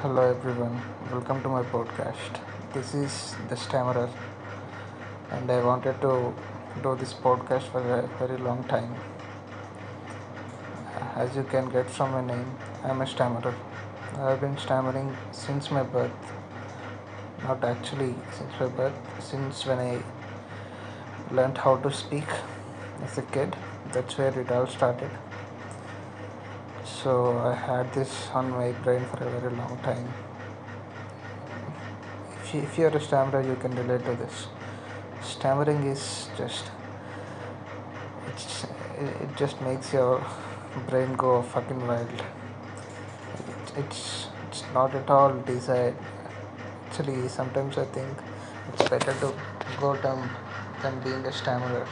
Hello everyone, welcome to my podcast. This is the Stammerer, and I wanted to do this podcast for a very long time. As you can get from my name, I am a stammerer. I have been stammering since my birth, not actually since my birth, since when I learned how to speak as a kid. That's where it all started. So I had this on my brain for a very long time. If, you, if you're a stammerer, you can relate to this. Stammering is just it's, it just makes your brain go fucking wild. It, it's it's not at all desired. Actually, sometimes I think it's better to go dumb than being a stammerer.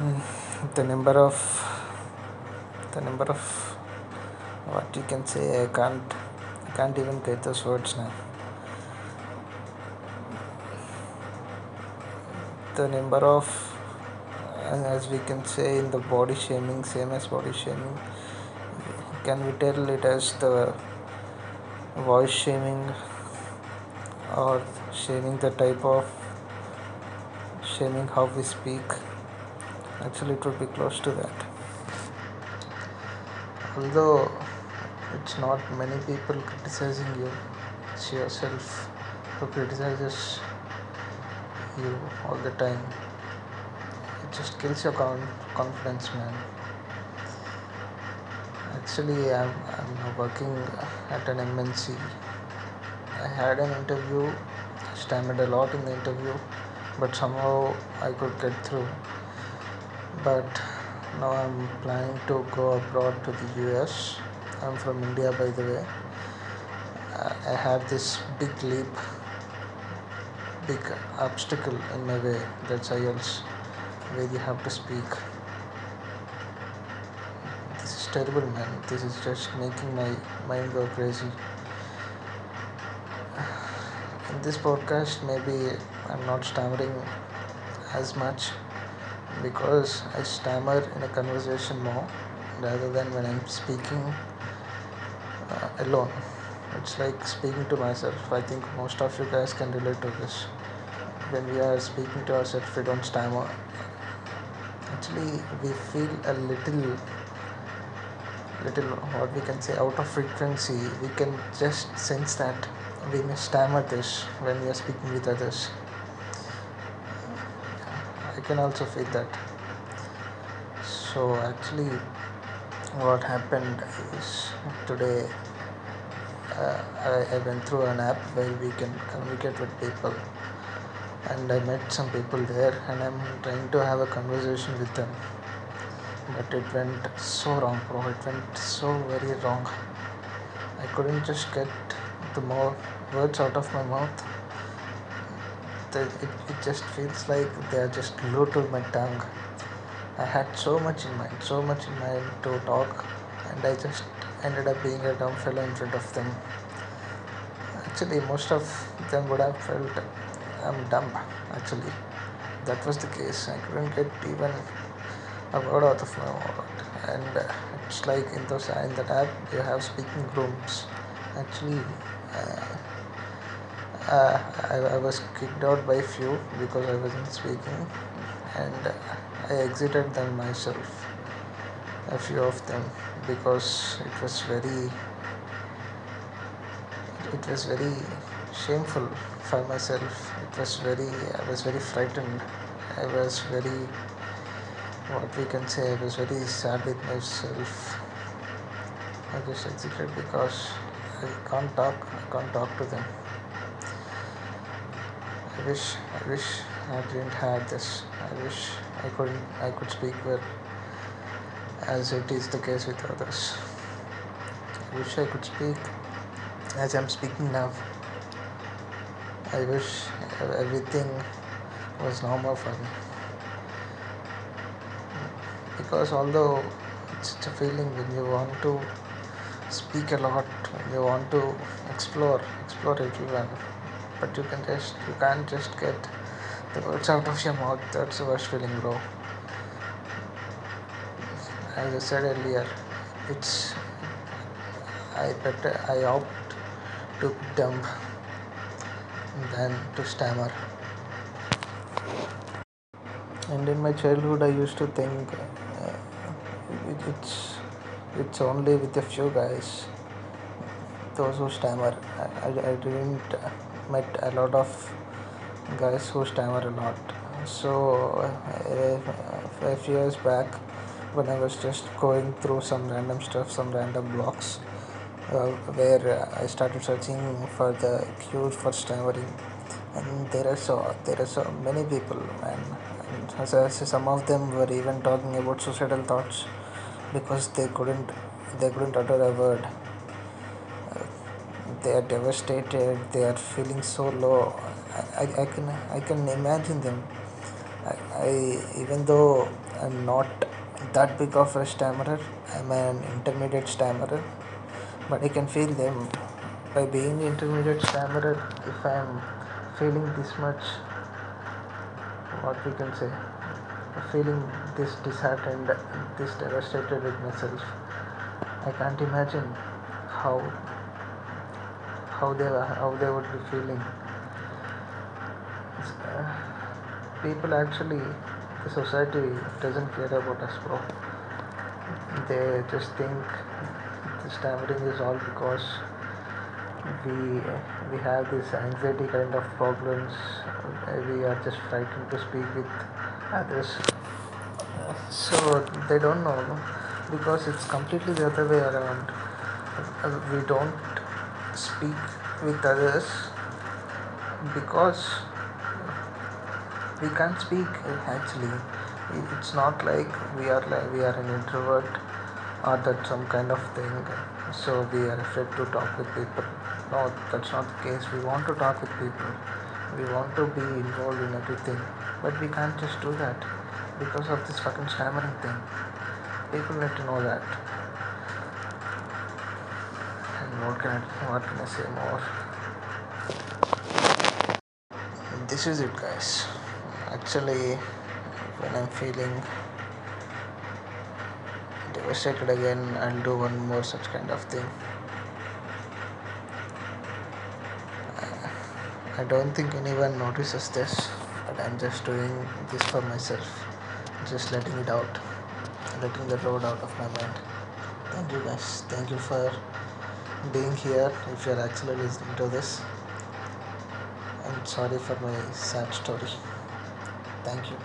Hmm, the number of the number of what you can say I can't I can't even get those words now. The number of as we can say in the body shaming same as body shaming. Can we tell it as the voice shaming or shaming the type of shaming how we speak? Actually it would be close to that although it's not many people criticizing you. It's yourself who criticizes you all the time. It just kills your con- confidence man. Actually I'm, I'm working at an mnc i had an interview stammered a lot in the interview but somehow i could get through. But now i'm planning to go abroad to the us i'm from india by the way. Uh, I have this big leap big obstacle in my way. That's IELTS where you have to speak. This is terrible man. This is just making my mind go crazy. In this podcast maybe i'm not stammering as much because i stammer in a conversation more rather than when i'm speaking uh, alone. It's like speaking to myself. I think most of you guys can relate to this. When we are speaking to ourselves we don't stammer. Actually we feel a little little what we can say out of frequency. We can just sense that we may stammer this when we are speaking with others can also feel that. So actually what happened is today uh, I, I went through an app where we can communicate with people. And i met some people there and i'm trying to have a conversation with them. But it went so wrong bro. It went so very wrong. I couldn't just get the more words out of my mouth it, it just feels like they are just glued to my tongue. I had so much in mind so much in mind to talk and i just ended up being a dumb fellow in front of them. Actually most of them would have felt i'm dumb actually. That was the case. I couldn't get even a word out of my mouth. And it's like in those in that app you have speaking rooms. Actually uh, uh, I, I was kicked out by few because I wasn't speaking and I exited them myself a few of them because it was very it was very shameful for myself. It was very I was very frightened. I was very what we can say I was very sad with myself. I just exited because I can't talk I can't talk to them I wish I wish I didn't have this. I wish I couldn't I could speak well as it is the case with others. I wish I could speak as I'm speaking now. I wish everything was normal for me. Because although it's a feeling when you want to speak a lot, when you want to explore, explore everyone, but you can just you can't just get the words out of your mouth that's the worst feeling bro as i said earlier it's I better I opt to dumb than to stammer. And in my childhood, I used to think uh, it's it's only with a few guys those who stammer. I, I, I didn't met a lot of guys who stammer a lot. So uh, a few years back, when I was just going through some random stuff, some random blocks, uh, where I started searching for the cure for stammering, and there are so there are so many people, and, and so some of them were even talking about suicidal thoughts because they couldn't they couldn't utter a word. They are devastated. They are feeling so low. I, I, I can I can imagine them. I, I even though I'm not that big of a stammerer, I'm an intermediate stammerer, but I can feel them. By being intermediate stammerer, if I'm feeling this much, what we can say, feeling this disheartened, this devastated with myself, I can't imagine how how they how they would be feeling. Uh, people actually, the society doesn't care about us, bro. They just think the stammering is all because we we have this anxiety kind of problems. We are just frightened to speak with others. So they don't know no? because it's completely the other way around. Uh, We don't speak with others because we can't speak actually. It's not like we are like we are an introvert or that some kind of thing so we are afraid to talk with people. No that's not the case. We want to talk with people. We want to be involved in everything but we can't just do that because of this fucking stammering thing. People need to know that what can I, what can I say more. This is it guys. Actually when i'm feeling devastated again i'll do one more such kind of thing. I don't think anyone notices this but i'm just doing this for myself. Just letting it out letting the road out of my mind. Thank you guys. Thank you for being here if you're actually listening to this. I'm sorry for my sad story. Thank you